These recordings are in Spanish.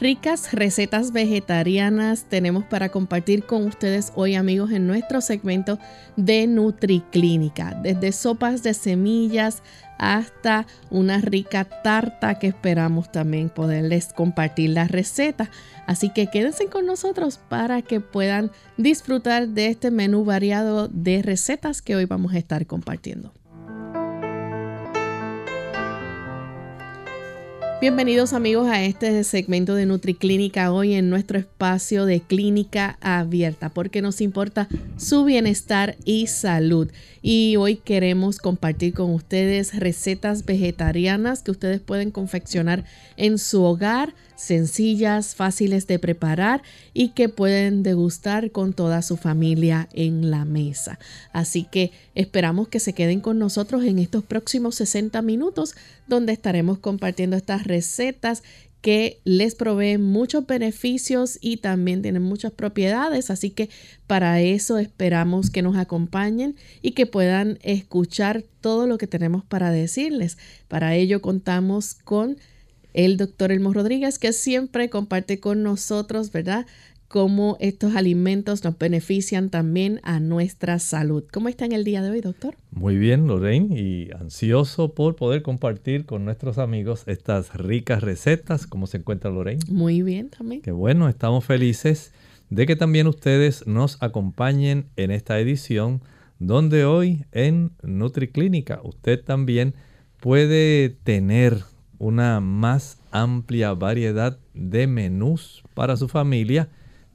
Ricas recetas vegetarianas tenemos para compartir con ustedes hoy amigos en nuestro segmento de NutriClínica, desde sopas de semillas hasta una rica tarta que esperamos también poderles compartir la receta. Así que quédense con nosotros para que puedan disfrutar de este menú variado de recetas que hoy vamos a estar compartiendo. Bienvenidos amigos a este segmento de NutriClínica hoy en nuestro espacio de clínica abierta porque nos importa su bienestar y salud. Y hoy queremos compartir con ustedes recetas vegetarianas que ustedes pueden confeccionar en su hogar sencillas, fáciles de preparar y que pueden degustar con toda su familia en la mesa. Así que esperamos que se queden con nosotros en estos próximos 60 minutos donde estaremos compartiendo estas recetas que les proveen muchos beneficios y también tienen muchas propiedades. Así que para eso esperamos que nos acompañen y que puedan escuchar todo lo que tenemos para decirles. Para ello contamos con el doctor Elmo Rodríguez, que siempre comparte con nosotros, ¿verdad? Cómo estos alimentos nos benefician también a nuestra salud. ¿Cómo está en el día de hoy, doctor? Muy bien, Lorraine, y ansioso por poder compartir con nuestros amigos estas ricas recetas. ¿Cómo se encuentra Lorraine? Muy bien también. Qué bueno, estamos felices de que también ustedes nos acompañen en esta edición, donde hoy en NutriClínica usted también puede tener una más amplia variedad de menús para su familia,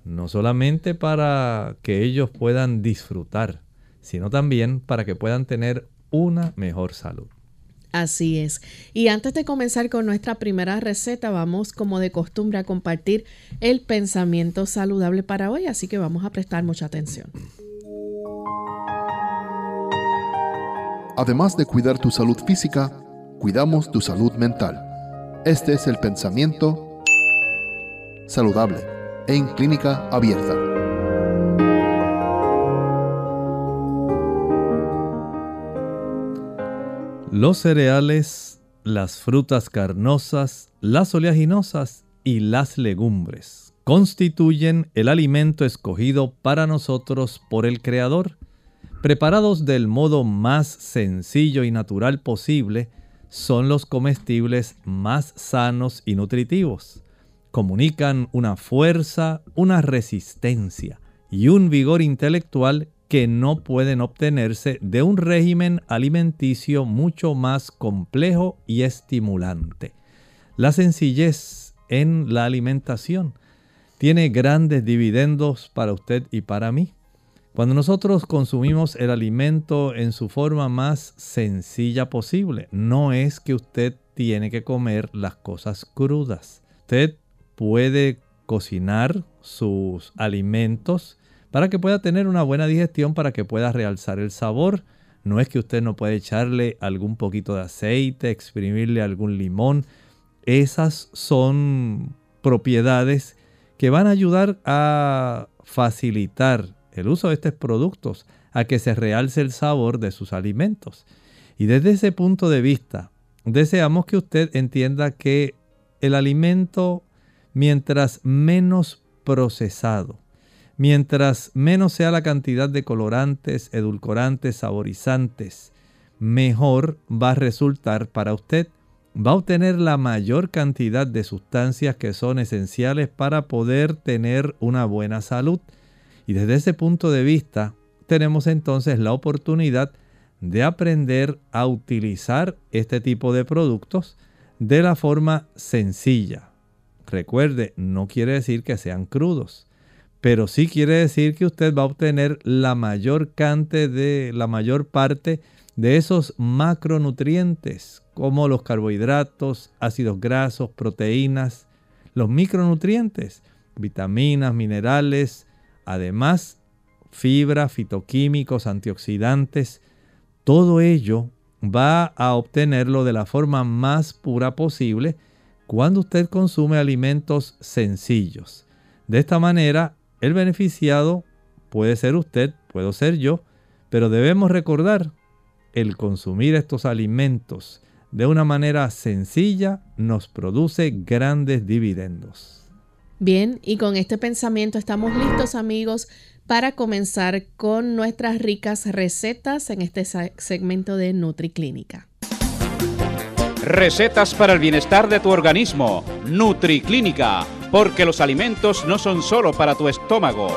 no solamente para que ellos puedan disfrutar, sino también para que puedan tener una mejor salud. Así es. Y antes de comenzar con nuestra primera receta, vamos como de costumbre a compartir el pensamiento saludable para hoy, así que vamos a prestar mucha atención. Además de cuidar tu salud física, cuidamos tu salud mental. Este es el pensamiento saludable en clínica abierta. Los cereales, las frutas carnosas, las oleaginosas y las legumbres constituyen el alimento escogido para nosotros por el Creador, preparados del modo más sencillo y natural posible, son los comestibles más sanos y nutritivos. Comunican una fuerza, una resistencia y un vigor intelectual que no pueden obtenerse de un régimen alimenticio mucho más complejo y estimulante. La sencillez en la alimentación tiene grandes dividendos para usted y para mí. Cuando nosotros consumimos el alimento en su forma más sencilla posible, no es que usted tiene que comer las cosas crudas. Usted puede cocinar sus alimentos para que pueda tener una buena digestión, para que pueda realzar el sabor. No es que usted no puede echarle algún poquito de aceite, exprimirle algún limón. Esas son propiedades que van a ayudar a facilitar el uso de estos productos a que se realce el sabor de sus alimentos. Y desde ese punto de vista, deseamos que usted entienda que el alimento, mientras menos procesado, mientras menos sea la cantidad de colorantes, edulcorantes, saborizantes, mejor va a resultar para usted. Va a obtener la mayor cantidad de sustancias que son esenciales para poder tener una buena salud. Y desde ese punto de vista, tenemos entonces la oportunidad de aprender a utilizar este tipo de productos de la forma sencilla. Recuerde, no quiere decir que sean crudos, pero sí quiere decir que usted va a obtener la mayor cante de la mayor parte de esos macronutrientes como los carbohidratos, ácidos grasos, proteínas, los micronutrientes, vitaminas, minerales, además fibra, fitoquímicos, antioxidantes, todo ello va a obtenerlo de la forma más pura posible cuando usted consume alimentos sencillos. De esta manera, el beneficiado puede ser usted, puedo ser yo, pero debemos recordar, el consumir estos alimentos de una manera sencilla nos produce grandes dividendos. Bien, y con este pensamiento estamos listos amigos para comenzar con nuestras ricas recetas en este segmento de NutriClínica. Recetas para el bienestar de tu organismo. NutriClínica, porque los alimentos no son solo para tu estómago.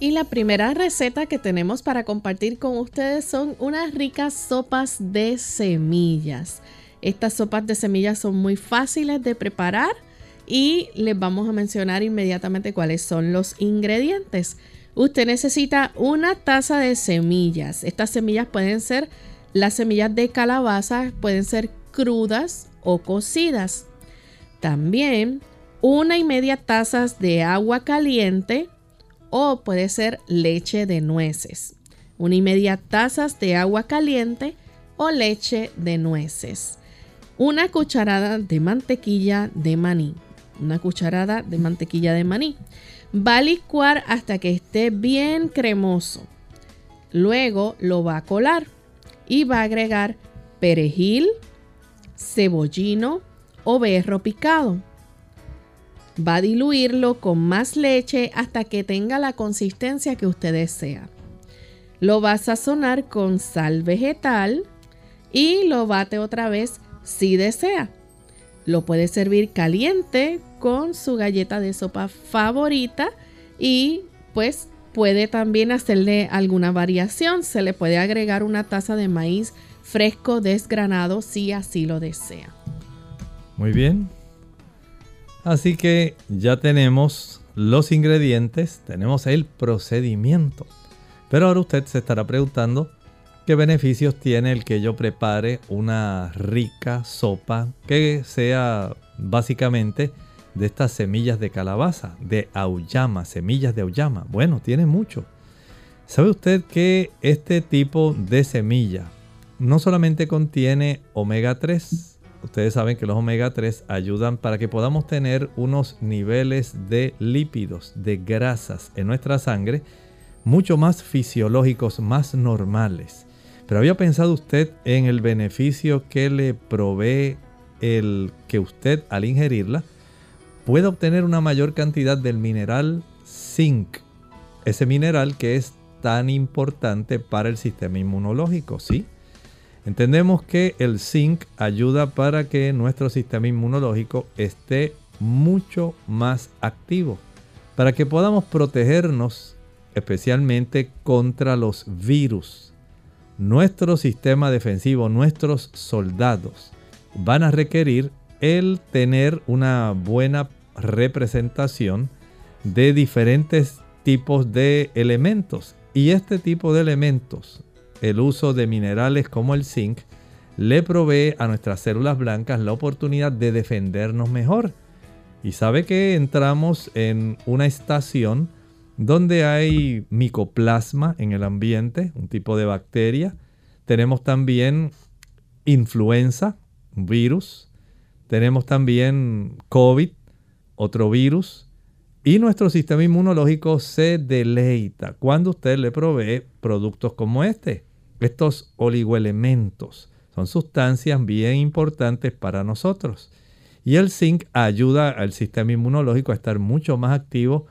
Y la primera receta que tenemos para compartir con ustedes son unas ricas sopas de semillas. Estas sopas de semillas son muy fáciles de preparar y les vamos a mencionar inmediatamente cuáles son los ingredientes. Usted necesita una taza de semillas. Estas semillas pueden ser las semillas de calabaza, pueden ser crudas o cocidas. También una y media tazas de agua caliente o puede ser leche de nueces. Una y media tazas de agua caliente o leche de nueces. Una cucharada de mantequilla de maní. Una cucharada de mantequilla de maní. Va a licuar hasta que esté bien cremoso. Luego lo va a colar y va a agregar perejil, cebollino o berro picado Va a diluirlo con más leche hasta que tenga la consistencia que usted desea. Lo va a sazonar con sal vegetal y lo bate otra vez si desea. Lo puede servir caliente con su galleta de sopa favorita y pues puede también hacerle alguna variación. Se le puede agregar una taza de maíz fresco desgranado si así lo desea. Muy bien, Así que ya tenemos los ingredientes, tenemos el procedimiento. Pero ahora usted se estará preguntando qué beneficios tiene el que yo prepare una rica sopa que sea básicamente de estas semillas de calabaza, de auyama, semillas de auyama. Bueno, tiene mucho. ¿Sabe usted que este tipo de semilla no solamente contiene omega 3, Ustedes saben que los omega 3 ayudan para que podamos tener unos niveles de lípidos, de grasas en nuestra sangre mucho más fisiológicos, más normales. Pero había pensado usted en el beneficio que le provee el que usted al ingerirla pueda obtener una mayor cantidad del mineral zinc. Ese mineral que es tan importante para el sistema inmunológico, ¿sí? Entendemos que el zinc ayuda para que nuestro sistema inmunológico esté mucho más activo, para que podamos protegernos especialmente contra los virus. Nuestro sistema defensivo, nuestros soldados van a requerir el tener una buena representación de diferentes tipos de elementos. Y este tipo de elementos el uso de minerales como el zinc le provee a nuestras células blancas la oportunidad de defendernos mejor. Y sabe que entramos en una estación donde hay micoplasma en el ambiente, un tipo de bacteria. Tenemos también influenza, un virus. Tenemos también COVID, otro virus. Y nuestro sistema inmunológico se deleita cuando usted le provee productos como este. Estos oligoelementos son sustancias bien importantes para nosotros. Y el zinc ayuda al sistema inmunológico a estar mucho más activo,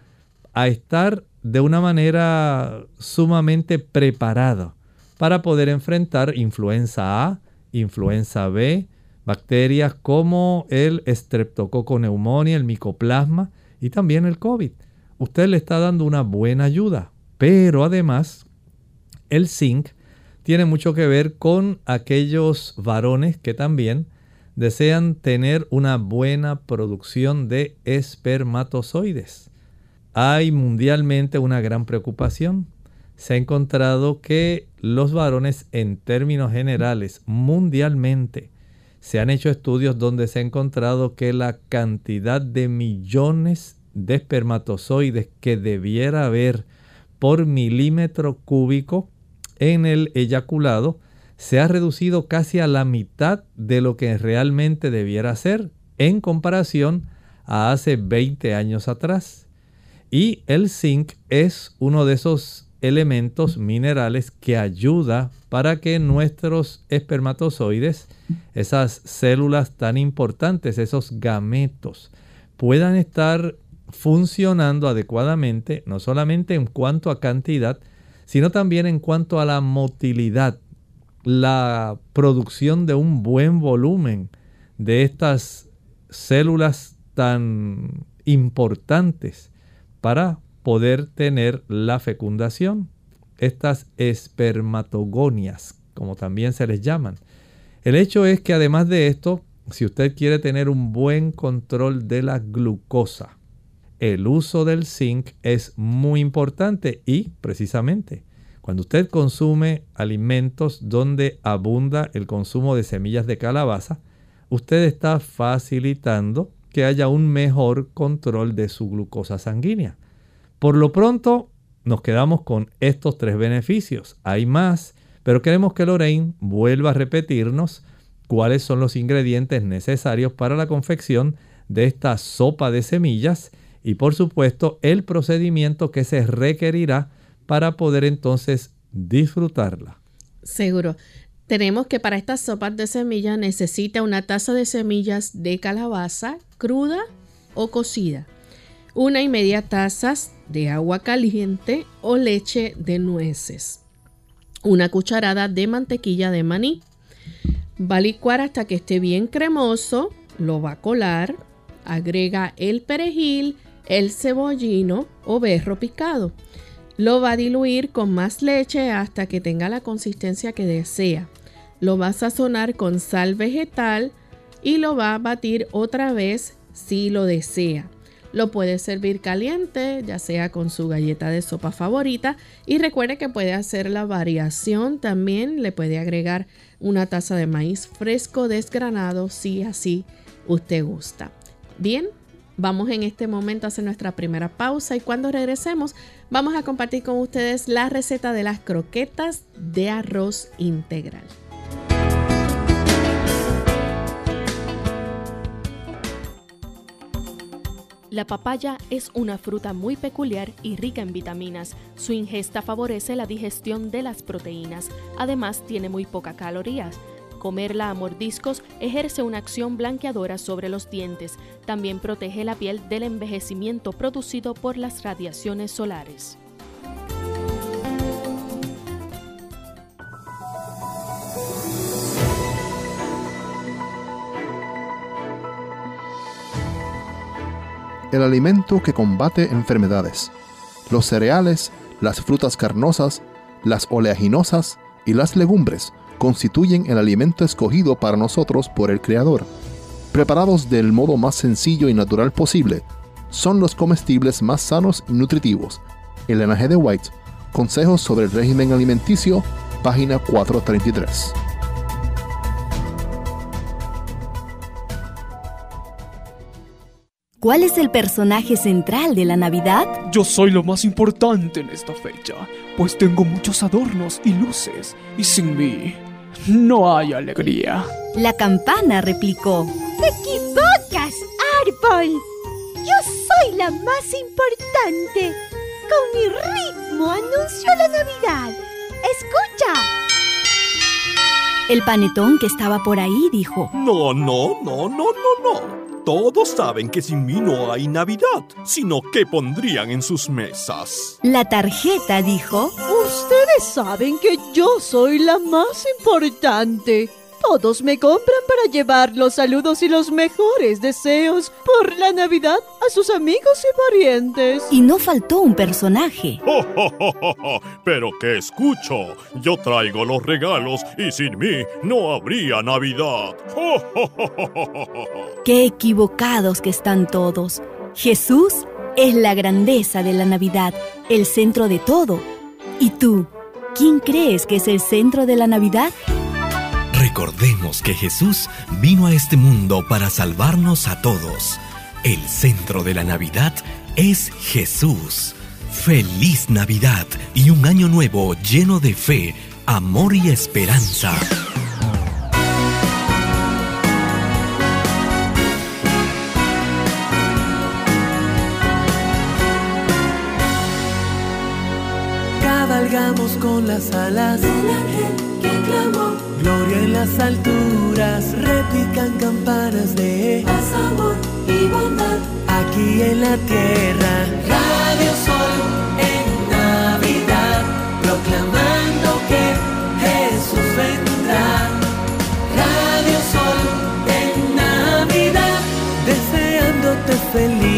a estar de una manera sumamente preparado para poder enfrentar influenza A, influenza B, bacterias como el streptococo neumonía, el micoplasma y también el COVID. Usted le está dando una buena ayuda, pero además el zinc tiene mucho que ver con aquellos varones que también desean tener una buena producción de espermatozoides. Hay mundialmente una gran preocupación. Se ha encontrado que los varones en términos generales mundialmente se han hecho estudios donde se ha encontrado que la cantidad de millones de espermatozoides que debiera haber por milímetro cúbico en el eyaculado se ha reducido casi a la mitad de lo que realmente debiera ser en comparación a hace 20 años atrás. Y el zinc es uno de esos elementos minerales que ayuda para que nuestros espermatozoides, esas células tan importantes, esos gametos, puedan estar funcionando adecuadamente, no solamente en cuanto a cantidad, sino también en cuanto a la motilidad, la producción de un buen volumen de estas células tan importantes para poder tener la fecundación. Estas espermatogonias, como también se les llaman. El hecho es que además de esto, si usted quiere tener un buen control de la glucosa, el uso del zinc es muy importante y precisamente cuando usted consume alimentos donde abunda el consumo de semillas de calabaza, usted está facilitando que haya un mejor control de su glucosa sanguínea. Por lo pronto, nos quedamos con estos tres beneficios. Hay más, pero queremos que Lorraine vuelva a repetirnos cuáles son los ingredientes necesarios para la confección de esta sopa de semillas y por supuesto el procedimiento que se requerirá para poder entonces disfrutarla. Seguro. Tenemos que para estas sopas de semillas necesita una taza de semillas de calabaza cruda o cocida, una y media tazas de agua caliente o leche de nueces, una cucharada de mantequilla de maní. Va a licuar hasta que esté bien cremoso, lo va a colar, agrega el perejil, el cebollino o berro picado. Lo va a diluir con más leche hasta que tenga la consistencia que desea. Lo va a sazonar con sal vegetal y lo va a batir otra vez si lo desea. Lo puede servir caliente, ya sea con su galleta de sopa favorita. Y recuerde que puede hacer la variación también. Le puede agregar una taza de maíz fresco desgranado si así usted gusta. Bien, Vamos en este momento a hacer nuestra primera pausa y cuando regresemos vamos a compartir con ustedes la receta de las croquetas de arroz integral. La papaya es una fruta muy peculiar y rica en vitaminas. Su ingesta favorece la digestión de las proteínas. Además, tiene muy pocas calorías. Comerla a mordiscos ejerce una acción blanqueadora sobre los dientes. También protege la piel del envejecimiento producido por las radiaciones solares. El alimento que combate enfermedades. Los cereales, las frutas carnosas, las oleaginosas y las legumbres constituyen el alimento escogido para nosotros por el Creador. Preparados del modo más sencillo y natural posible, son los comestibles más sanos y nutritivos. Elena G. de White, Consejos sobre el régimen alimenticio, página 433. ¿Cuál es el personaje central de la Navidad? Yo soy lo más importante en esta fecha, pues tengo muchos adornos y luces, y sin mí no hay alegría. La campana replicó. ¡Te equivocas, árbol! Yo soy la más importante. Con mi ritmo anuncio la Navidad. ¡Escucha! El panetón que estaba por ahí dijo. No, no, no, no, no, no. Todos saben que sin mí no hay Navidad, sino que pondrían en sus mesas. La tarjeta dijo, Ustedes saben que yo soy la más importante. Todos me compran para llevar los saludos y los mejores deseos por la Navidad a sus amigos y parientes. Y no faltó un personaje. Pero que escucho, yo traigo los regalos y sin mí no habría Navidad. Qué equivocados que están todos. Jesús es la grandeza de la Navidad, el centro de todo. ¿Y tú? ¿Quién crees que es el centro de la Navidad? Recordemos que Jesús vino a este mundo para salvarnos a todos. El centro de la Navidad es Jesús. Feliz Navidad y un año nuevo lleno de fe, amor y esperanza. Cabalgamos con las alas del ángel que clamó. Gloria en las alturas, repican campanas de paz, amor y bondad. Aquí en la tierra, Radio Sol en Navidad, proclamando que Jesús vendrá. Radio Sol en Navidad, deseándote felicidad.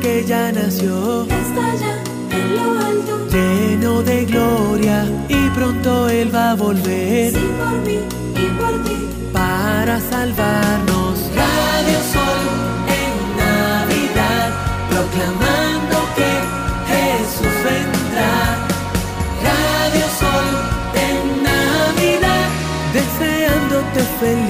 Que ya nació está ya en lo alto, lleno de gloria y pronto él va a volver. Sí, por mí y por ti, para salvarnos. Radio Sol en Navidad, proclamando que Jesús vendrá. Radio Sol en Navidad, deseándote felicidad.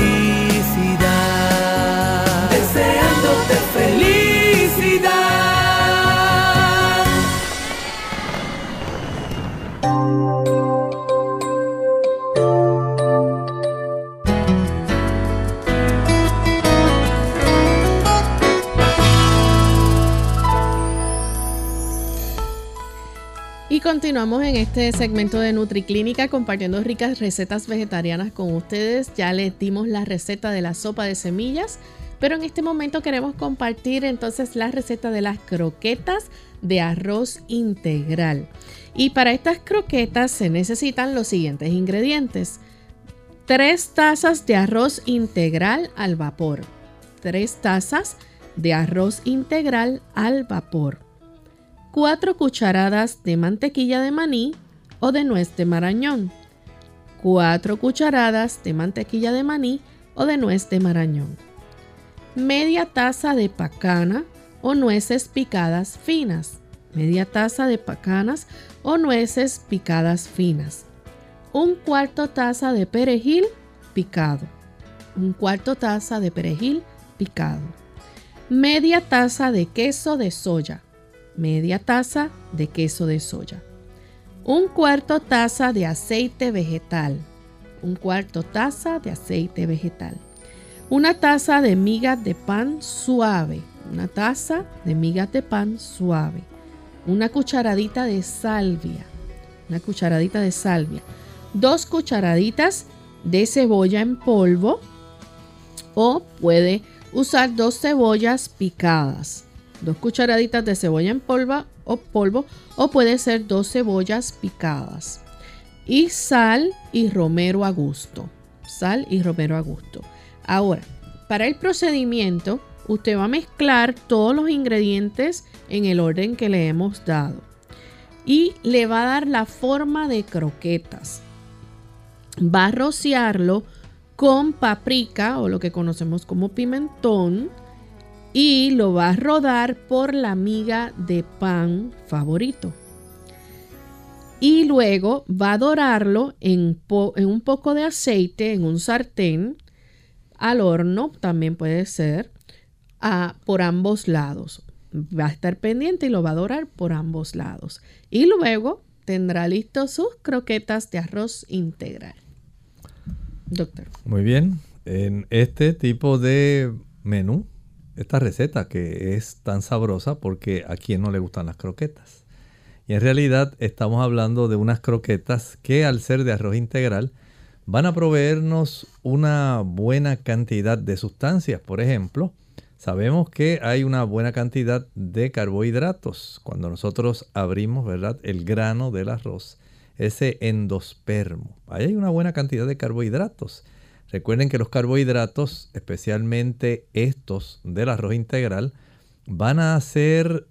Y continuamos en este segmento de NutriClínica compartiendo ricas recetas vegetarianas con ustedes. Ya les dimos la receta de la sopa de semillas, pero en este momento queremos compartir entonces la receta de las croquetas de arroz integral. Y para estas croquetas se necesitan los siguientes ingredientes. 3 tazas de arroz integral al vapor. 3 tazas de arroz integral al vapor. 4 cucharadas de mantequilla de maní o de nuez de marañón. 4 cucharadas de mantequilla de maní o de nuez de marañón. Media taza de pacana o nueces picadas finas. Media taza de pacanas o nueces picadas finas. Un cuarto taza de perejil picado. Un cuarto taza de perejil picado. Media taza de queso de soya media taza de queso de soya, un cuarto taza de aceite vegetal, un cuarto taza de aceite vegetal, una taza de migas de pan suave, una taza de migas de pan suave, una cucharadita de salvia, una cucharadita de salvia, dos cucharaditas de cebolla en polvo o puede usar dos cebollas picadas dos cucharaditas de cebolla en polvo o polvo o puede ser dos cebollas picadas y sal y romero a gusto. Sal y romero a gusto. Ahora, para el procedimiento, usted va a mezclar todos los ingredientes en el orden que le hemos dado y le va a dar la forma de croquetas. Va a rociarlo con paprika o lo que conocemos como pimentón y lo va a rodar por la miga de pan favorito. Y luego va a dorarlo en, un poco de aceite en un sartén al horno, también puede ser, a, por ambos lados. Va a estar pendiente y lo va a dorar por ambos lados. Y luego tendrá listo sus croquetas de arroz integral. Doctor. Muy bien. En este tipo de menú esta receta que es tan sabrosa porque a quien no le gustan las croquetas. Y en realidad estamos hablando de unas croquetas que al ser de arroz integral van a proveernos una buena cantidad de sustancias. Por ejemplo, Sabemos que hay una buena cantidad de carbohidratos cuando nosotros abrimos, ¿verdad?, el grano del arroz, ese endospermo. Ahí hay una buena cantidad de carbohidratos. Recuerden que los carbohidratos, especialmente estos del arroz integral, van a ser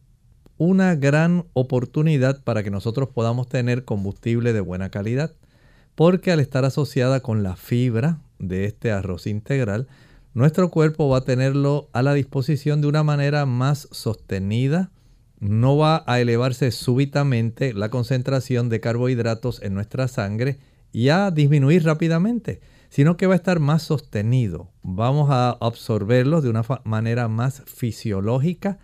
una gran oportunidad para que nosotros podamos tener combustible de buena calidad, porque al estar asociada con la fibra de este arroz integral, nuestro cuerpo va a tenerlo a la disposición de una manera más sostenida. No va a elevarse súbitamente la concentración de carbohidratos en nuestra sangre y a disminuir rápidamente, sino que va a estar más sostenido. Vamos a absorberlos de una manera más fisiológica.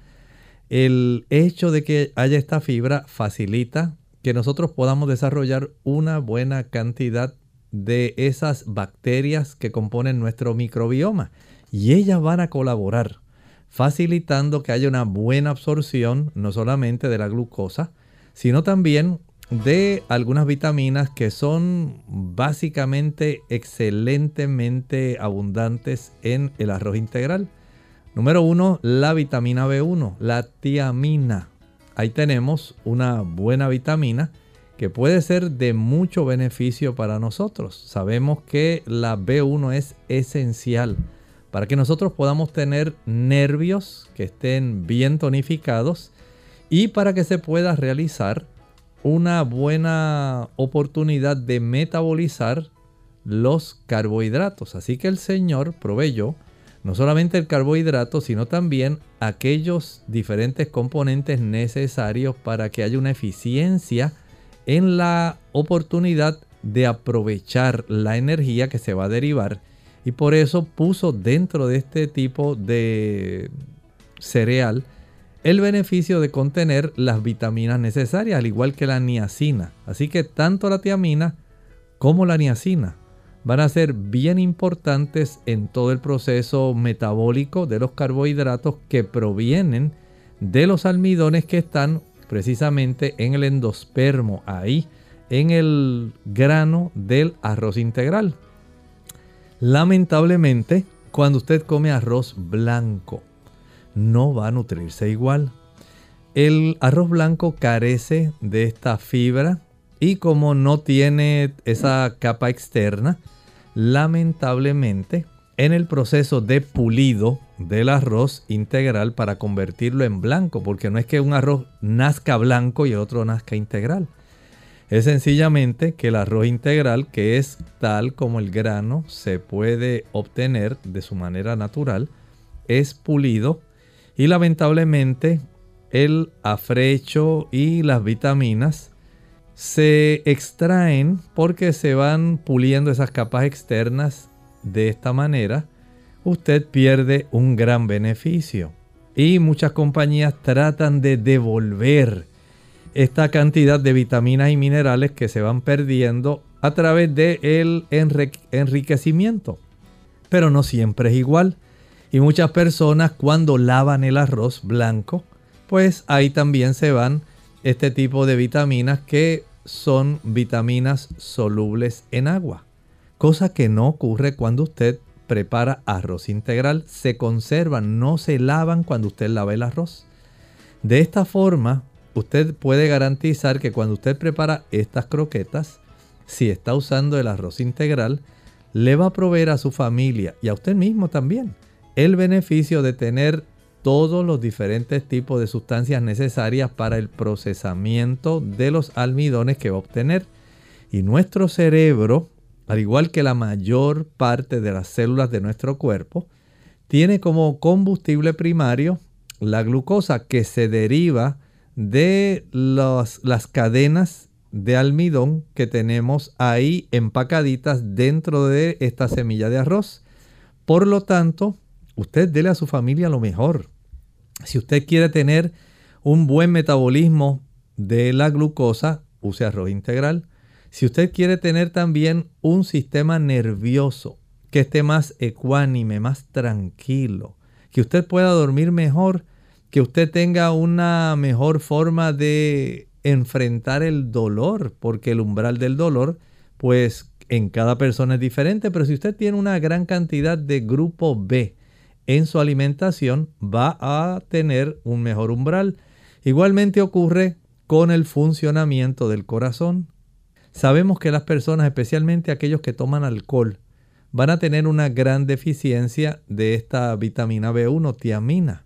El hecho de que haya esta fibra facilita que nosotros podamos desarrollar una buena cantidad de esas bacterias que componen nuestro microbioma y ellas van a colaborar facilitando que haya una buena absorción no solamente de la glucosa, sino también de algunas vitaminas que son básicamente excelentemente abundantes en el arroz integral. Número uno, la vitamina B1, la tiamina. Ahí tenemos una buena vitamina que puede ser de mucho beneficio para nosotros. Sabemos que la B1 es esencial para que nosotros podamos tener nervios que estén bien tonificados y para que se pueda realizar una buena oportunidad de metabolizar los carbohidratos. Así que el Señor proveyó no solamente el carbohidrato, sino también aquellos diferentes componentes necesarios para que haya una eficiencia en la oportunidad de aprovechar la energía que se va a derivar y por eso puso dentro de este tipo de cereal el beneficio de contener las vitaminas necesarias, al igual que la niacina. Así que tanto la tiamina como la niacina van a ser bien importantes en todo el proceso metabólico de los carbohidratos que provienen de los almidones que están precisamente en el endospermo, ahí en el grano del arroz integral. Lamentablemente, cuando usted come arroz blanco, no va a nutrirse igual. El arroz blanco carece de esta fibra y como no tiene esa capa externa, lamentablemente en el proceso de pulido del arroz integral para convertirlo en blanco, porque no es que un arroz nazca blanco y el otro nazca integral. Es sencillamente que el arroz integral, que es tal como el grano se puede obtener de su manera natural, es pulido y lamentablemente el afrecho y las vitaminas se extraen porque se van puliendo esas capas externas de esta manera, usted pierde un gran beneficio. Y muchas compañías tratan de devolver esta cantidad de vitaminas y minerales que se van perdiendo a través del enriquecimiento. Pero no siempre es igual. Y muchas personas cuando lavan el arroz blanco, pues ahí también se van este tipo de vitaminas que son vitaminas solubles en agua cosa que no ocurre cuando usted prepara arroz integral. Se conservan, no se lavan cuando usted lava el arroz. De esta forma, usted puede garantizar que cuando usted prepara estas croquetas, si está usando el arroz integral, le va a proveer a su familia y a usted mismo también el beneficio de tener todos los diferentes tipos de sustancias necesarias para el procesamiento de los almidones que va a obtener. Y nuestro cerebro al igual que la mayor parte de las células de nuestro cuerpo, tiene como combustible primario la glucosa que se deriva de las cadenas de almidón que tenemos ahí empacaditas dentro de esta semilla de arroz. Por lo tanto, usted dele a su familia lo mejor. Si usted quiere tener un buen metabolismo de la glucosa, use arroz integral. Si usted quiere tener también un sistema nervioso que esté más ecuánime, más tranquilo, que usted pueda dormir mejor, que usted tenga una mejor forma de enfrentar el dolor, porque el umbral del dolor, pues en cada persona es diferente, pero si usted tiene una gran cantidad de grupo B en su alimentación va a tener un mejor umbral. Igualmente ocurre con el funcionamiento del corazón. Sabemos que las personas, especialmente aquellos que toman alcohol, van a tener una gran deficiencia de esta vitamina B1, tiamina.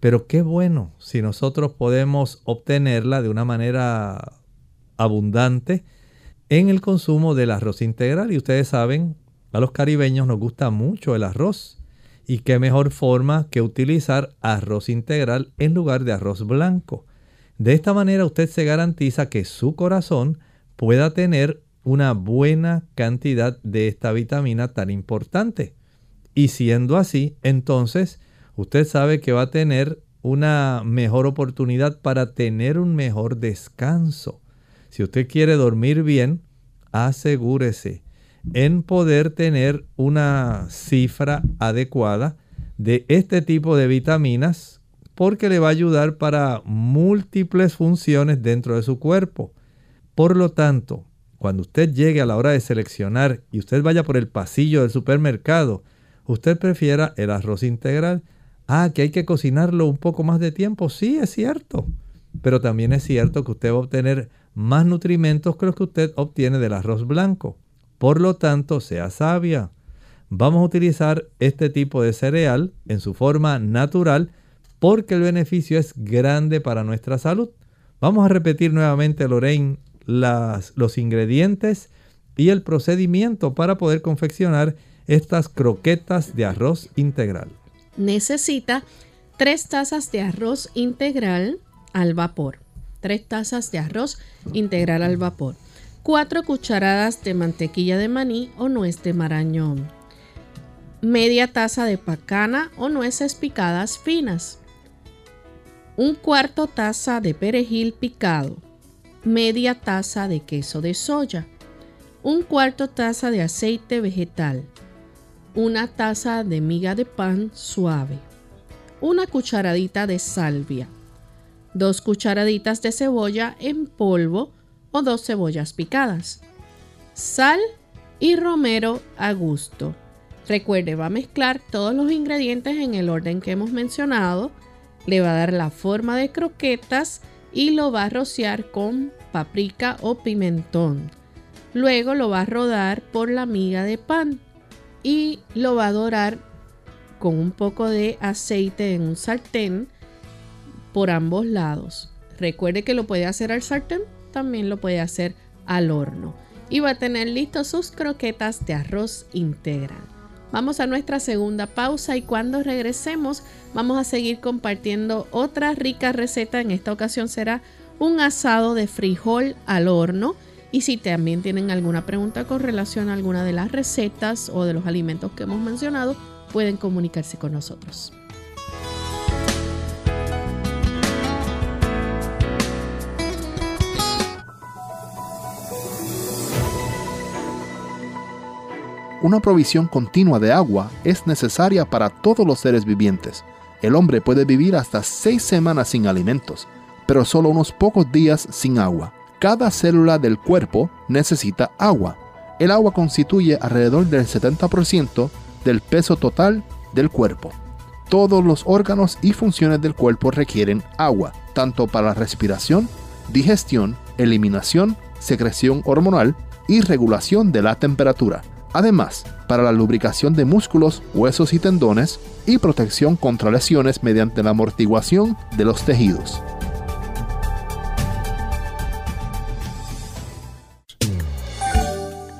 Pero qué bueno si nosotros podemos obtenerla de una manera abundante en el consumo del arroz integral. Y ustedes saben, a los caribeños nos gusta mucho el arroz. Y qué mejor forma que utilizar arroz integral en lugar de arroz blanco. De esta manera usted se garantiza que su corazón pueda tener una buena cantidad de esta vitamina tan importante. Y siendo así, entonces usted sabe que va a tener una mejor oportunidad para tener un mejor descanso. Si usted quiere dormir bien, asegúrese en poder tener una cifra adecuada de este tipo de vitaminas porque le va a ayudar para múltiples funciones dentro de su cuerpo. Por lo tanto, cuando usted llegue a la hora de seleccionar y usted vaya por el pasillo del supermercado, usted prefiera el arroz integral. Ah, que hay que cocinarlo un poco más de tiempo. Sí, es cierto. Pero también es cierto que usted va a obtener más nutrimentos que los que usted obtiene del arroz blanco. Por lo tanto, sea sabia. Vamos a utilizar este tipo de cereal en su forma natural porque el beneficio es grande para nuestra salud. Vamos a repetir nuevamente, Lorraine, los ingredientes y el procedimiento para poder confeccionar estas croquetas de arroz integral. Necesita 3 tazas de arroz integral al vapor. 3 tazas de arroz integral al vapor. 4 cucharadas de mantequilla de maní o nuez de marañón. Media taza de pacana o nueces picadas finas un cuarto taza de perejil picado, media taza de queso de soya, un cuarto taza de aceite vegetal, una taza de miga de pan suave, una cucharadita de salvia, dos cucharaditas de cebolla en polvo o dos cebollas picadas, sal y romero a gusto. Recuerde, va a mezclar todos los ingredientes en el orden que hemos mencionado le va a dar la forma de croquetas y lo va a rociar con paprika o pimentón. Luego lo va a rodar por la miga de pan y lo va a dorar con un poco de aceite en un sartén por ambos lados. Recuerde que lo puede hacer al sartén, también lo puede hacer al horno. Y va a tener listos sus croquetas de arroz integral. Vamos a nuestra segunda pausa y cuando regresemos vamos a seguir compartiendo otra rica receta. En esta ocasión será un asado de frijol al horno. Y si también tienen alguna pregunta con relación a alguna de las recetas o de los alimentos que hemos mencionado, pueden comunicarse con nosotros. Una provisión continua de agua es necesaria para todos los seres vivientes. El hombre puede vivir hasta seis semanas sin alimentos, pero solo unos pocos días sin agua. Cada célula del cuerpo necesita agua. El agua constituye alrededor del 70% del peso total del cuerpo. Todos los órganos y funciones del cuerpo requieren agua, tanto para la respiración, digestión, eliminación, secreción hormonal y regulación de la temperatura. Además, para la lubricación de músculos, huesos y tendones y protección contra lesiones mediante la amortiguación de los tejidos.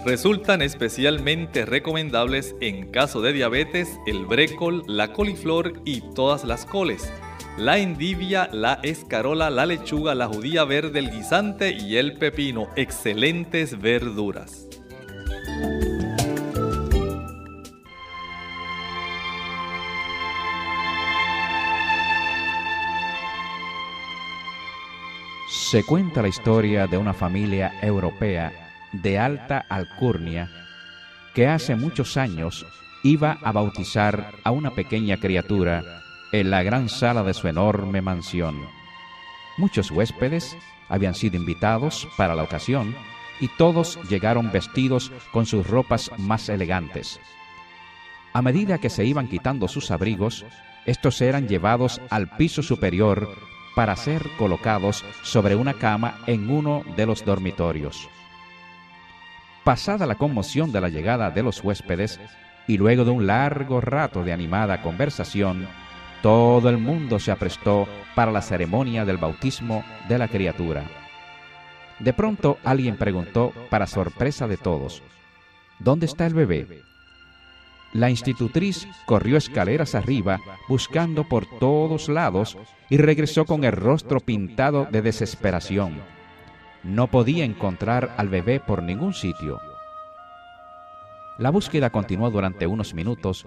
Resultan especialmente recomendables en caso de diabetes el brécol, la coliflor y todas las coles, la endivia, la escarola, la lechuga, la judía verde, el guisante y el pepino, excelentes verduras. Se cuenta la historia de una familia europea de alta alcurnia que hace muchos años iba a bautizar a una pequeña criatura en la gran sala de su enorme mansión. Muchos huéspedes habían sido invitados para la ocasión y todos llegaron vestidos con sus ropas más elegantes. A medida que se iban quitando sus abrigos, estos eran llevados al piso superior para ser colocados sobre una cama en uno de los dormitorios. Pasada la conmoción de la llegada de los huéspedes y luego de un largo rato de animada conversación, todo el mundo se aprestó para la ceremonia del bautismo de la criatura. De pronto alguien preguntó, para sorpresa de todos, ¿Dónde está el bebé? La institutriz corrió escaleras arriba buscando por todos lados y regresó con el rostro pintado de desesperación. No podía encontrar al bebé por ningún sitio. La búsqueda continuó durante unos minutos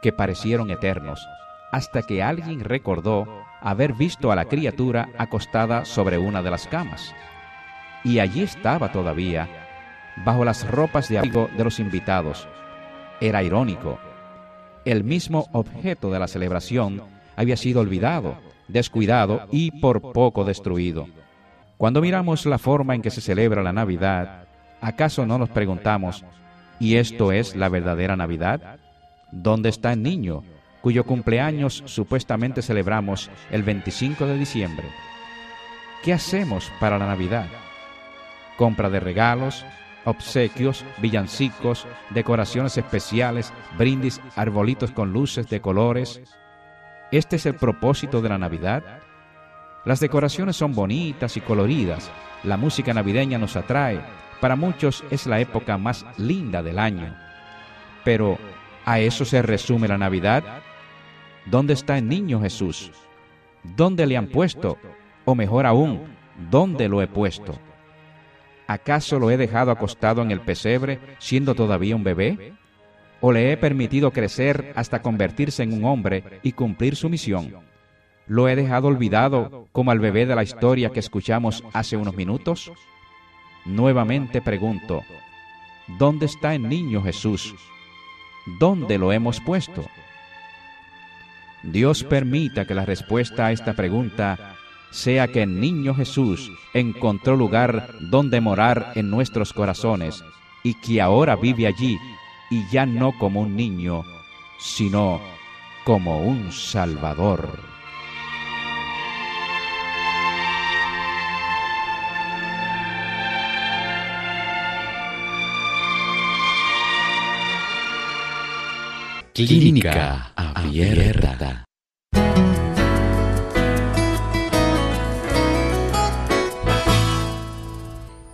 que parecieron eternos, hasta que alguien recordó haber visto a la criatura acostada sobre una de las camas. Y allí estaba todavía, bajo las ropas de abrigo de los invitados, era irónico. El mismo objeto de la celebración había sido olvidado, descuidado y por poco destruido. Cuando miramos la forma en que se celebra la Navidad, ¿acaso no nos preguntamos, ¿y esto es la verdadera Navidad? ¿Dónde está el niño cuyo cumpleaños supuestamente celebramos el 25 de diciembre? ¿Qué hacemos para la Navidad? Compra de regalos, obsequios, villancicos, decoraciones especiales, brindis, arbolitos con luces de colores. ¿Este es el propósito de la Navidad? Las decoraciones son bonitas y coloridas, la música navideña nos atrae, para muchos es la época más linda del año. Pero, ¿a eso se resume la Navidad? ¿Dónde está el niño Jesús? ¿Dónde le han puesto? O mejor aún, ¿dónde lo he puesto? ¿Acaso lo he dejado acostado en el pesebre siendo todavía un bebé? ¿O le he permitido crecer hasta convertirse en un hombre y cumplir su misión? ¿Lo he dejado olvidado como al bebé de la historia que escuchamos hace unos minutos? Nuevamente pregunto, ¿dónde está el niño Jesús? ¿Dónde lo hemos puesto? Dios permita que la respuesta a esta pregunta sea que el niño Jesús encontró lugar donde morar en nuestros corazones y que ahora vive allí y ya no como un niño, sino como un Salvador. Clínica abierta.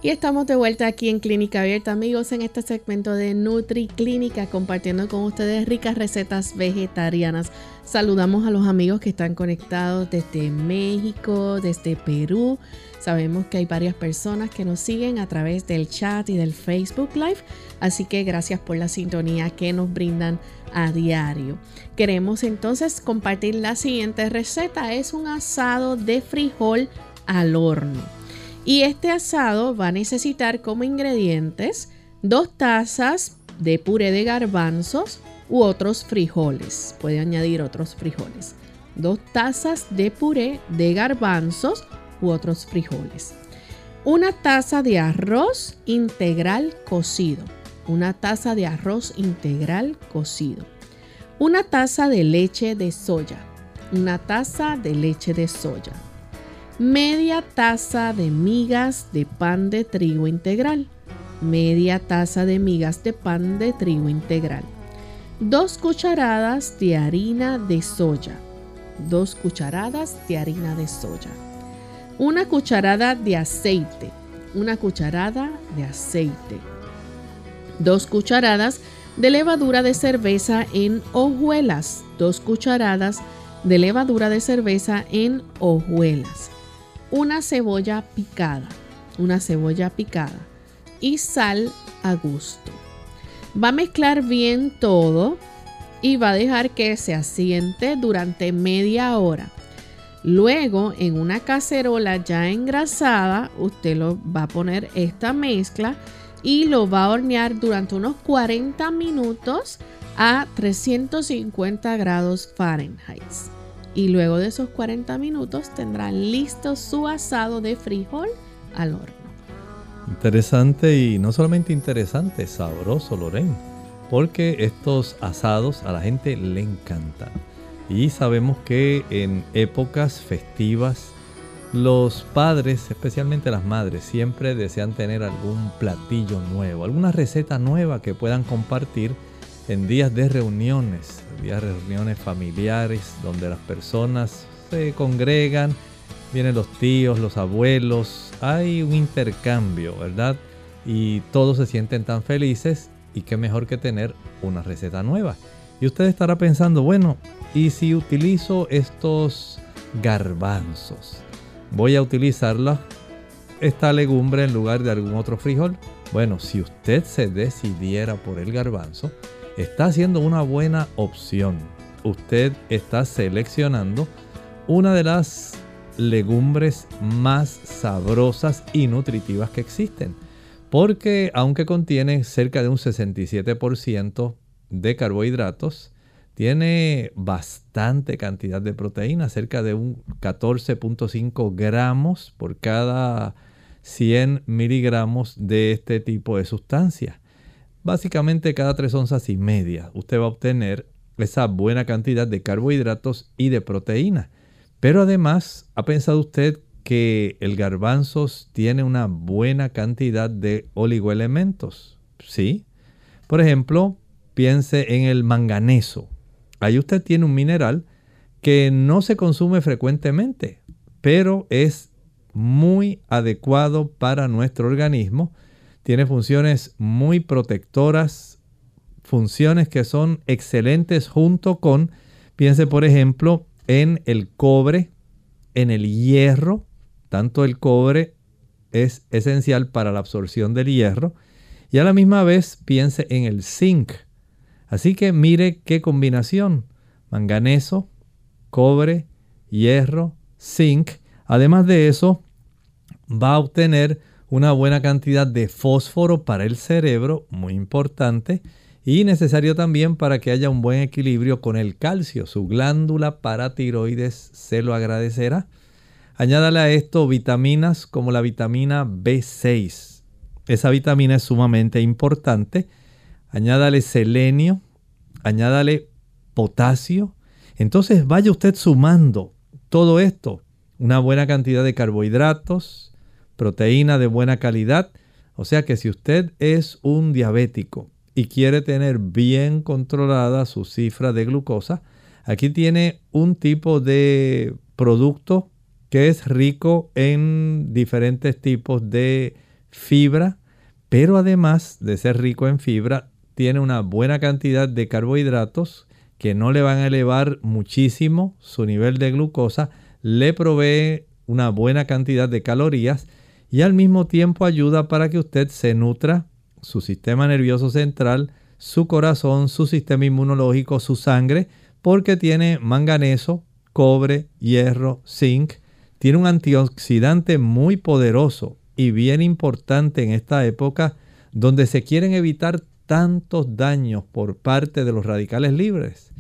Y estamos de vuelta aquí en Clínica Abierta, amigos, en este segmento de Nutri Clínica, compartiendo con ustedes ricas recetas vegetarianas. Saludamos a los amigos que están conectados desde México, desde Perú. Sabemos que hay varias personas que nos siguen a través del chat y del Facebook Live, así que gracias por la sintonía que nos brindan a diario. Queremos entonces compartir la siguiente receta. Es un asado de frijol al horno. Y este asado va a necesitar como ingredientes dos tazas de puré de garbanzos u otros frijoles. Puede añadir otros frijoles. Dos tazas de puré de garbanzos u otros frijoles. Una taza de arroz integral cocido. Una taza de arroz integral cocido. Una taza de leche de soya. Una taza de leche de soya media taza de migas de pan de trigo integral, media taza de migas de pan de trigo integral, dos cucharadas de harina de soya, dos cucharadas de harina de soya, una cucharada de aceite, una cucharada de aceite, dos cucharadas de levadura de cerveza en hojuelas, dos cucharadas de levadura de cerveza en hojuelas una cebolla picada, una cebolla picada y sal a gusto. Va a mezclar bien todo y va a dejar que se asiente durante media hora. Luego, en una cacerola ya engrasada, usted lo va a poner esta mezcla y lo va a hornear durante unos 40 minutos a 350 grados Fahrenheit y luego de esos 40 minutos tendrán listo su asado de frijol al horno. Interesante y no solamente interesante, sabroso, Lorena. porque estos asados a la gente le encantan. Y sabemos que en épocas festivas los padres, especialmente las madres, siempre desean tener algún platillo nuevo, alguna receta nueva que puedan compartir en días de reuniones, días de reuniones familiares, donde las personas se congregan, vienen los tíos, los abuelos, hay un intercambio, ¿verdad? Y todos se sienten tan felices y qué mejor que tener una receta nueva. Y usted estará pensando, bueno, ¿y si utilizo estos garbanzos? ¿Voy a utilizarla esta legumbre en lugar de algún otro frijol? Bueno, si usted se decidiera por el garbanzo, está haciendo una buena opción. Usted está seleccionando una de las legumbres más sabrosas y nutritivas que existen. Porque aunque contiene cerca de un 67% de carbohidratos, tiene bastante cantidad de proteína, cerca de un 14.5 gramos por cada 100 miligramos de este tipo de sustancia. Básicamente cada 3 onzas y media usted va a obtener esa buena cantidad de carbohidratos y de proteína. Pero además, ¿ha pensado usted que el garbanzos tiene una buena cantidad de oligoelementos? Sí. Por ejemplo, piense en el manganeso. Ahí usted tiene un mineral que no se consume frecuentemente, pero es muy adecuado para nuestro organismo tiene funciones muy protectoras, funciones que son excelentes junto con, piense por ejemplo, en el cobre, en el hierro, tanto el cobre es esencial para la absorción del hierro, y a la misma vez piense en el zinc. Así que mire qué combinación, manganeso, cobre, hierro, zinc. Además de eso, va a obtener una buena cantidad de fósforo para el cerebro, muy importante, y necesario también para que haya un buen equilibrio con el calcio. Su glándula paratiroides se lo agradecerá. Añádale a esto vitaminas como la vitamina B6. Esa vitamina es sumamente importante. Añádale selenio, añádale potasio. Entonces vaya usted sumando todo esto. Una buena cantidad de carbohidratos, proteína de buena calidad. O sea que si usted es un diabético y quiere tener bien controlada su cifra de glucosa, aquí tiene un tipo de producto que es rico en diferentes tipos de fibra, pero además de ser rico en fibra, tiene una buena cantidad de carbohidratos que no le van a elevar muchísimo su nivel de glucosa, le provee una buena cantidad de calorías y al mismo tiempo ayuda para que usted se nutra su sistema nervioso central, su corazón, su sistema inmunológico, su sangre, porque tiene manganeso, cobre, hierro, zinc. Tiene un antioxidante muy poderoso y bien importante en esta época donde se quieren evitar tantos daños por parte de los radicales libres.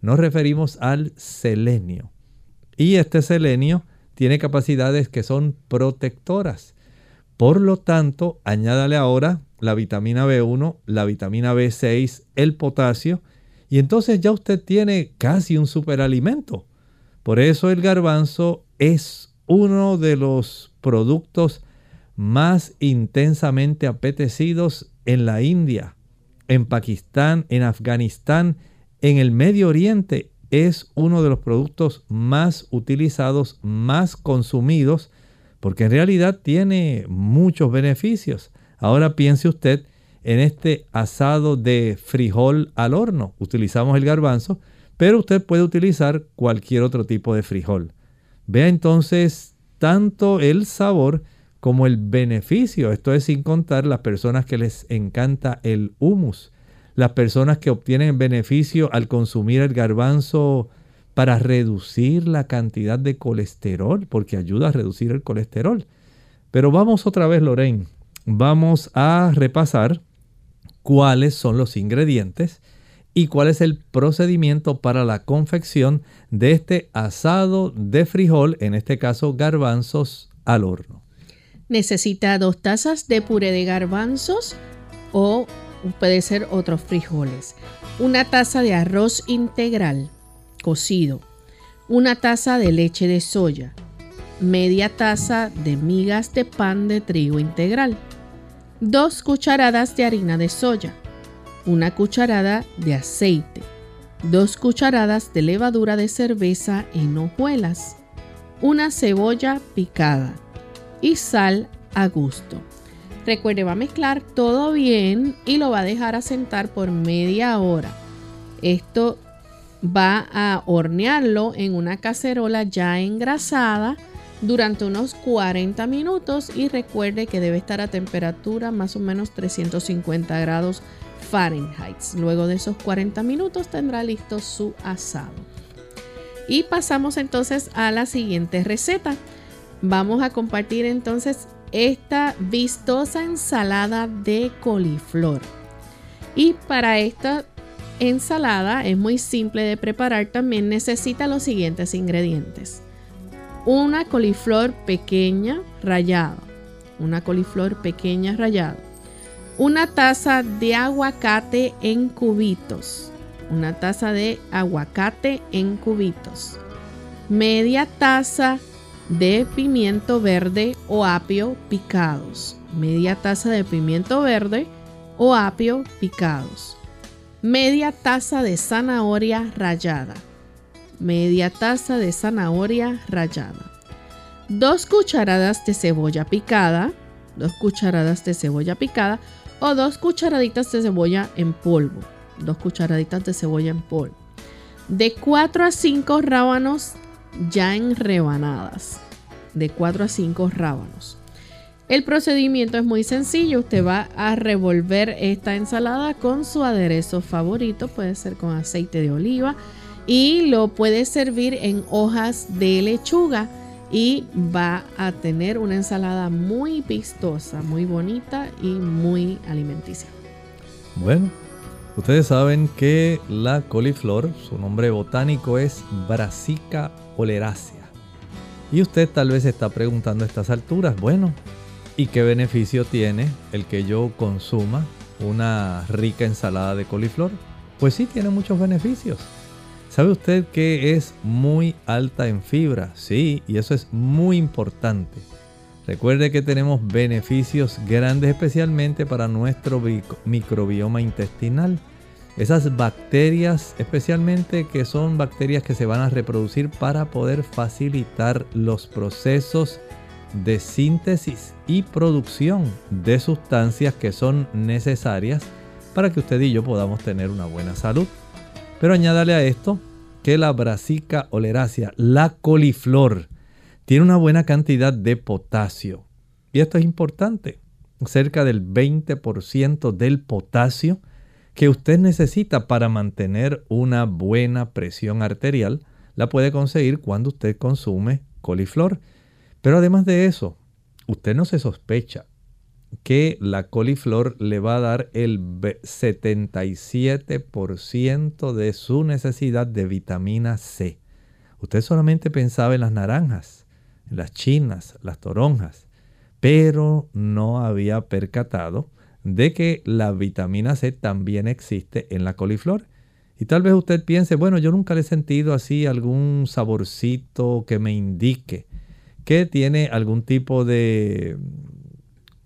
Nos referimos al selenio. Y este selenio tiene capacidades que son protectoras. Por lo tanto, añádale ahora la vitamina B1, la vitamina B6, el potasio, y entonces ya usted tiene casi un superalimento. Por eso el garbanzo es uno de los productos más intensamente apetecidos en la India, en Pakistán, en Afganistán, en el Medio Oriente. Es uno de los productos más utilizados, más consumidos porque en realidad tiene muchos beneficios. Ahora piense usted en este asado de frijol al horno. Utilizamos el garbanzo, pero usted puede utilizar cualquier otro tipo de frijol. Vea entonces tanto el sabor como el beneficio. Esto es sin contar las personas que les encanta el humus, las personas que obtienen beneficio al consumir el garbanzo para reducir la cantidad de colesterol, porque ayuda a reducir el colesterol. Pero vamos otra vez, Lorraine. Vamos a repasar cuáles son los ingredientes y cuál es el procedimiento para la confección de este asado de frijol, en este caso garbanzos al horno. Necesita dos tazas de puré de garbanzos o puede ser otros frijoles, una taza de arroz integral cocido, una taza de leche de soya, media taza de migas de pan de trigo integral, dos cucharadas de harina de soya, una cucharada de aceite, dos cucharadas de levadura de cerveza en hojuelas, una cebolla picada. Y sal a gusto. Recuerde, va a mezclar todo bien y lo va a dejar asentar por media hora. Esto va a hornearlo en una cacerola ya engrasada durante unos 40 minutos y recuerde que debe estar a temperatura más o menos 350 grados Fahrenheit. Luego de esos 40 minutos tendrá listo su asado. Y pasamos entonces a la siguiente receta. Vamos a compartir entonces esta vistosa ensalada de coliflor. Y para esta ensalada es muy simple de preparar. También necesita los siguientes ingredientes. Una coliflor pequeña rallada. Una coliflor pequeña rallada. Una taza de aguacate en cubitos. Una taza de aguacate en cubitos. Media taza de pimiento verde o apio picados. Media taza de pimiento verde o apio picados. Media taza de zanahoria rallada. Media taza de zanahoria rallada. Dos cucharadas de cebolla picada. Dos cucharadas de cebolla picada o dos cucharaditas de cebolla en polvo. Dos cucharaditas de cebolla en polvo. De 4 a 5 rábanos ya en rebanadas. De 4 a 5 rábanos. El procedimiento es muy sencillo. Usted va a revolver esta ensalada con su aderezo favorito. Puede ser con aceite de oliva. Y lo puede servir en hojas de lechuga. Y va a tener una ensalada muy vistosa, muy bonita y muy alimenticia. Bueno, ustedes saben que la coliflor, su nombre botánico es Brassica oleracea. Y usted tal vez está preguntando a estas alturas, bueno, ¿y qué beneficio tiene el que yo consuma una rica ensalada de coliflor? Pues sí, tiene muchos beneficios. ¿Sabe usted que es muy alta en fibra? Sí, y eso es muy importante. Recuerde que tenemos beneficios grandes especialmente para nuestro microbioma intestinal. Esas bacterias, especialmente que son bacterias que se van a reproducir para poder facilitar los procesos de síntesis y producción de sustancias que son necesarias para que usted y yo podamos tener una buena salud. Pero añádale a esto que la brasica oleracea, la coliflor, tiene una buena cantidad de potasio. Y esto es importante. Cerca del 20% del potasio que usted necesita para mantener una buena presión arterial la puede conseguir cuando usted consume coliflor. Pero además de eso, usted no se sospecha que la coliflor le va a dar el 77% de su necesidad de vitamina C. Usted solamente pensaba en las naranjas, en las chinas, las toronjas, pero no había percatado de que la vitamina C también existe en la coliflor. Y tal vez usted piense, bueno, yo nunca le he sentido así algún saborcito que me indique que tiene algún tipo de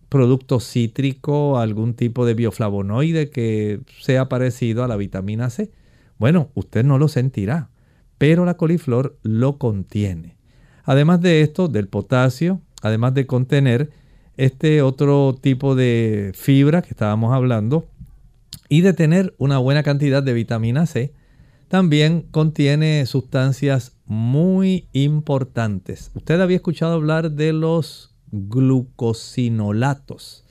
producto cítrico, algún tipo de bioflavonoide que sea parecido a la vitamina C. Bueno, usted no lo sentirá, pero la coliflor lo contiene. Además de esto, del potasio, además de contener este otro tipo de fibra que estábamos hablando y de tener una buena cantidad de vitamina C, también contiene sustancias muy importantes. Usted había escuchado hablar de los glucosinolatos.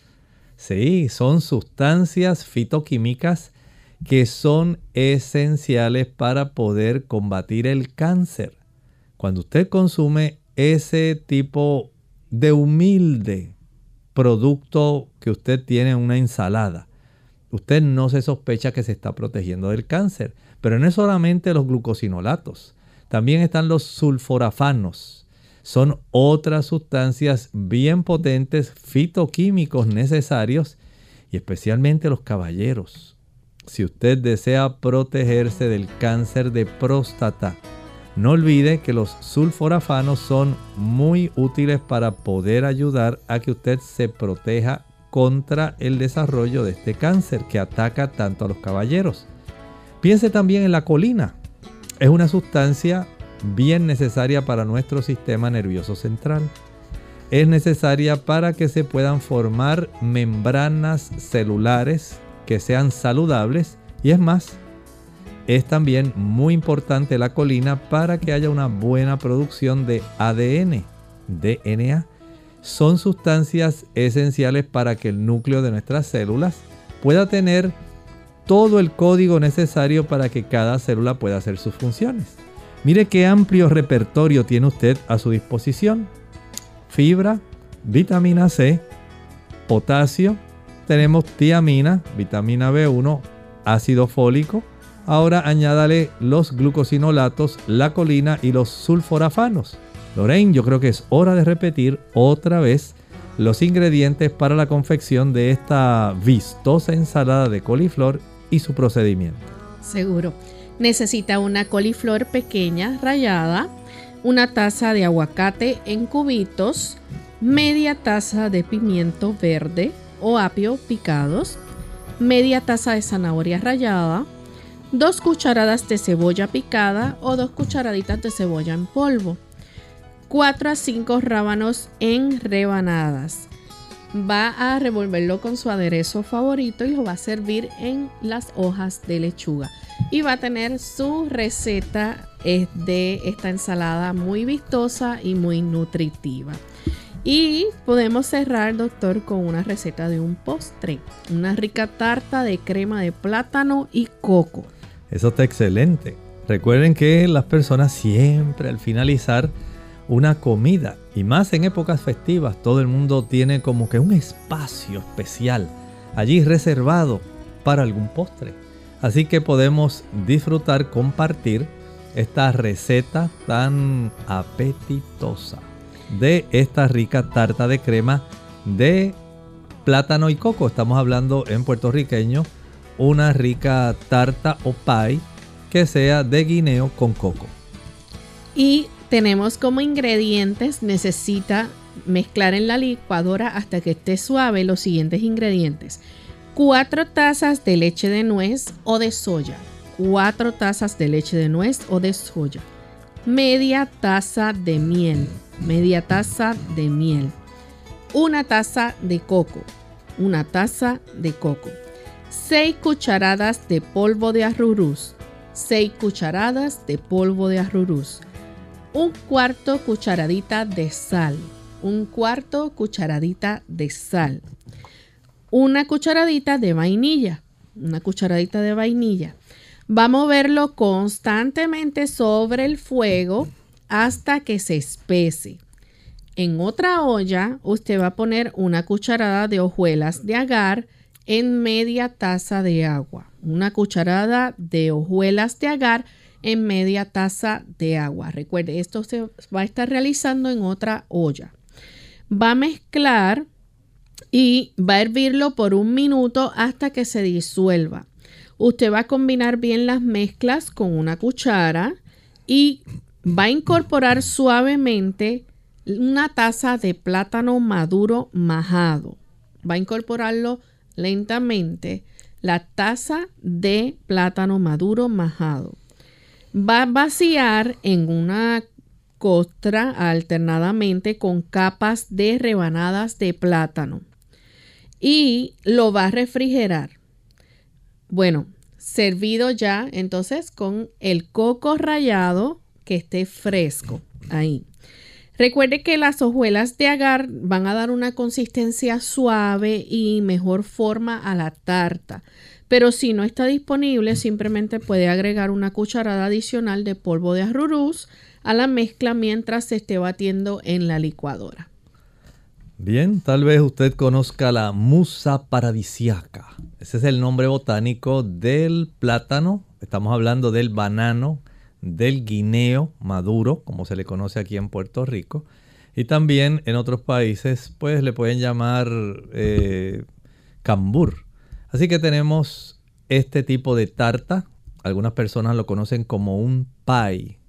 Sí, son sustancias fitoquímicas que son esenciales para poder combatir el cáncer. Cuando usted consume ese tipo de humilde producto que usted tiene en una ensalada, usted no se sospecha que se está protegiendo del cáncer. Pero no es solamente los glucosinolatos, también están los sulforafanos. Son otras sustancias bien potentes fitoquímicos necesarios y especialmente los caballeros. Si usted desea protegerse del cáncer de próstata, no olvide que los sulforafanos son muy útiles para poder ayudar a que usted se proteja contra el desarrollo de este cáncer que ataca tanto a los caballeros. Piense también en la colina. Es una sustancia bien necesaria para nuestro sistema nervioso central. Es necesaria para que se puedan formar membranas celulares que sean saludables y es más, es también muy importante la colina para que haya una buena producción de ADN, DNA. Son sustancias esenciales para que el núcleo de nuestras células pueda tener todo el código necesario para que cada célula pueda hacer sus funciones. Mire qué amplio repertorio tiene usted a su disposición. Fibra, vitamina C, potasio, tenemos tiamina, vitamina B1, ácido fólico. Ahora añádale los glucosinolatos, la colina y los sulforafanos. Lorraine, yo creo que es hora de repetir otra vez los ingredientes para la confección de esta vistosa ensalada de coliflor y su procedimiento. Seguro. Necesita una coliflor pequeña rallada, una taza de aguacate en cubitos, media taza de pimiento verde o apio picados, media taza de zanahoria rallada, dos cucharadas de cebolla picada o dos cucharaditas de cebolla en polvo, 4 a 5 rábanos en rebanadas. Va a revolverlo con su aderezo favorito y lo va a servir en las hojas de lechuga y va a tener su receta de esta ensalada muy vistosa y muy nutritiva. Y podemos cerrar, doctor, con una receta de un postre, una rica tarta de crema de plátano y coco. Eso está excelente. Recuerden que las personas siempre al finalizar una comida, y más en épocas festivas, todo el mundo tiene como que un espacio especial allí reservado para algún postre. Así que podemos disfrutar, compartir esta receta tan apetitosa de esta rica tarta de crema de plátano y coco. Estamos hablando en puertorriqueño una rica tarta o pie que sea de guineo con coco. Y tenemos como ingredientes, necesita mezclar en la licuadora hasta que esté suave los siguientes ingredientes. 4 tazas de leche de nuez o de soya. 4 tazas de leche de nuez o de soya. Media taza de miel. Media taza de miel. Una taza de coco. Una taza de coco. 6 cucharadas de polvo de arrurús. 6 cucharadas de polvo de arrurús. Un cuarto cucharadita de sal. Un cuarto cucharadita de sal una cucharadita de vainilla. Una cucharadita de vainilla. Va a moverlo constantemente sobre el fuego hasta que se espese. En otra olla, usted va a poner una cucharada de hojuelas de agar en media taza de agua. Una cucharada de hojuelas de agar en media taza de agua. Recuerde, esto se va a estar realizando en otra olla. Va a mezclar y va a hervirlo por un minuto hasta que se disuelva. Usted va a combinar bien las mezclas con una cuchara y va a incorporar suavemente una taza de plátano maduro majado. Va a incorporarlo lentamente la taza de plátano maduro majado. Va a vaciar en una costra alternadamente con capas de rebanadas de plátano y lo va a refrigerar. Bueno, servido ya entonces con el coco rallado que esté fresco ahí. Recuerde que las hojuelas de agar van a dar una consistencia suave y mejor forma a la tarta. Pero si no está disponible, simplemente puede agregar una cucharada adicional de polvo de arrurús a la mezcla mientras se esté batiendo en la licuadora. Bien, tal vez usted conozca la musa paradisiaca. Ese es el nombre botánico del plátano. Estamos hablando del banano, del guineo maduro, como se le conoce aquí en Puerto Rico. Y también en otros países, pues le pueden llamar eh, cambur. Así que tenemos este tipo de tarta. Algunas personas lo conocen como un pie.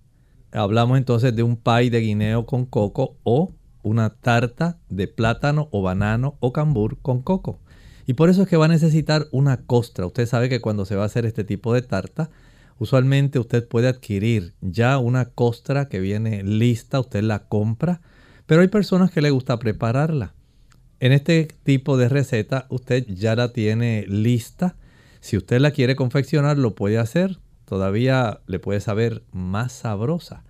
Hablamos entonces de un pie de guineo con coco o una tarta de plátano o banano o cambur con coco. Y por eso es que va a necesitar una costra. Usted sabe que cuando se va a hacer este tipo de tarta, usualmente usted puede adquirir ya una costra que viene lista, usted la compra, pero hay personas que le gusta prepararla. En este tipo de receta usted ya la tiene lista. Si usted la quiere confeccionar, lo puede hacer. Todavía le puede saber más sabrosa.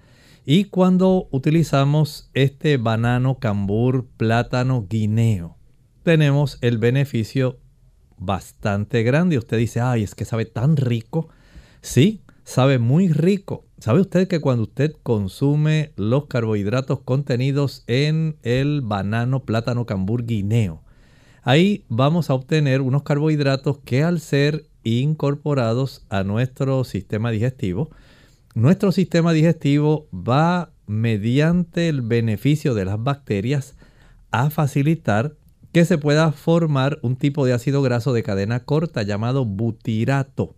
Y cuando utilizamos este banano, cambur, plátano, guineo, tenemos el beneficio bastante grande. Usted dice, ay, es que sabe tan rico. Sí, sabe muy rico. ¿Sabe usted que cuando usted consume los carbohidratos contenidos en el banano, plátano, cambur, guineo, ahí vamos a obtener unos carbohidratos que al ser incorporados a nuestro sistema digestivo, nuestro sistema digestivo va mediante el beneficio de las bacterias a facilitar que se pueda formar un tipo de ácido graso de cadena corta llamado butirato.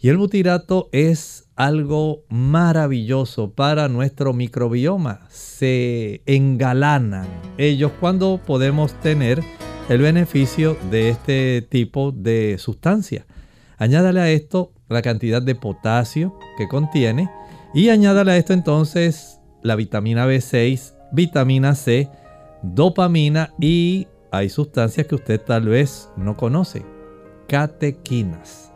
Y el butirato es algo maravilloso para nuestro microbioma. Se engalanan ellos cuando podemos tener el beneficio de este tipo de sustancia. Añádale a esto la cantidad de potasio que contiene y añádale a esto entonces la vitamina B6, vitamina C, dopamina y hay sustancias que usted tal vez no conoce, catequinas.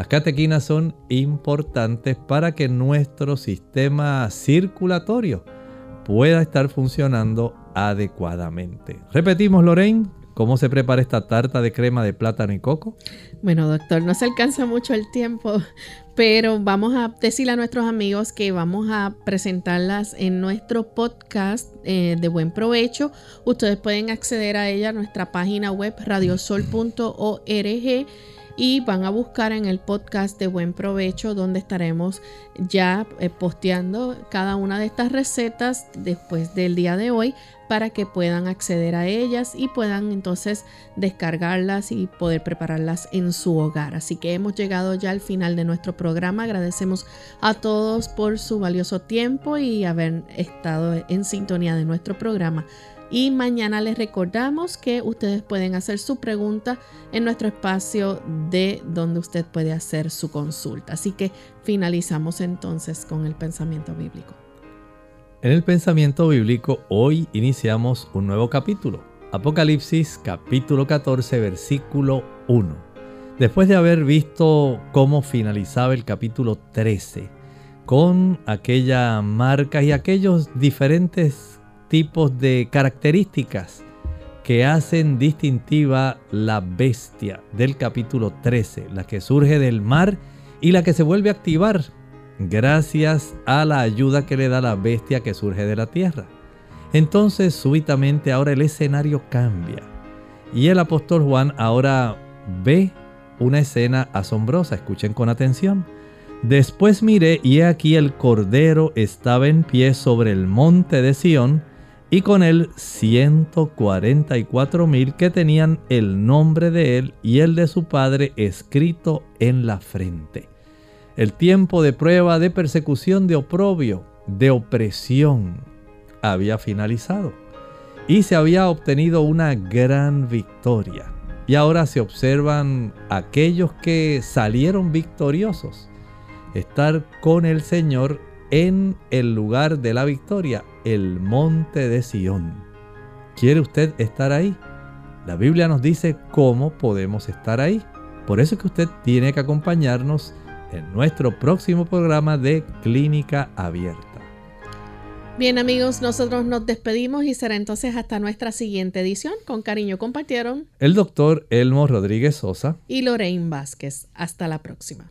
Las catequinas son importantes para que nuestro sistema circulatorio pueda estar funcionando adecuadamente. Repetimos, Lorraine, ¿Cómo se prepara esta tarta de crema de plátano y coco? Bueno, doctor, no se alcanza mucho el tiempo, pero vamos a decirle a nuestros amigos que vamos a presentarlas en nuestro podcast eh, de buen provecho. Ustedes pueden acceder a ella a nuestra página web radiosol.org y van a buscar en el podcast de buen provecho donde estaremos ya eh, posteando cada una de estas recetas después del día de hoy para que puedan acceder a ellas y puedan entonces descargarlas y poder prepararlas en su hogar. Así que hemos llegado ya al final de nuestro programa. Agradecemos a todos por su valioso tiempo y haber estado en sintonía de nuestro programa. Y mañana les recordamos que ustedes pueden hacer su pregunta en nuestro espacio de donde usted puede hacer su consulta. Así que finalizamos entonces con el pensamiento bíblico. En el pensamiento bíblico hoy iniciamos un nuevo capítulo. Apocalipsis capítulo 14 versículo 1. Después de haber visto cómo finalizaba el capítulo 13 con aquella marca y aquellos diferentes tipos de características que hacen distintiva la bestia del capítulo 13, la que surge del mar y la que se vuelve a activar gracias a la ayuda que le da la bestia que surge de la tierra. Entonces súbitamente ahora el escenario cambia y el apóstol Juan ahora ve una escena asombrosa. Escuchen con atención. Después miré y he aquí el Cordero estaba en pie sobre el monte de Sión y con él 144 mil que tenían el nombre de él y el de su padre escrito en la frente. El tiempo de prueba, de persecución, de oprobio, de opresión había finalizado y se había obtenido una gran victoria. Y ahora se observan aquellos que salieron victoriosos estar con el Señor en el lugar de la victoria, el monte de Sión. ¿Quiere usted estar ahí? La Biblia nos dice cómo podemos estar ahí. Por eso es que usted tiene que acompañarnos en nuestro próximo programa de Clínica Abierta. Bien amigos, nosotros nos despedimos y será entonces hasta nuestra siguiente edición. Con cariño compartieron el doctor Elmo Rodríguez Sosa y Lorraine Vázquez. Hasta la próxima.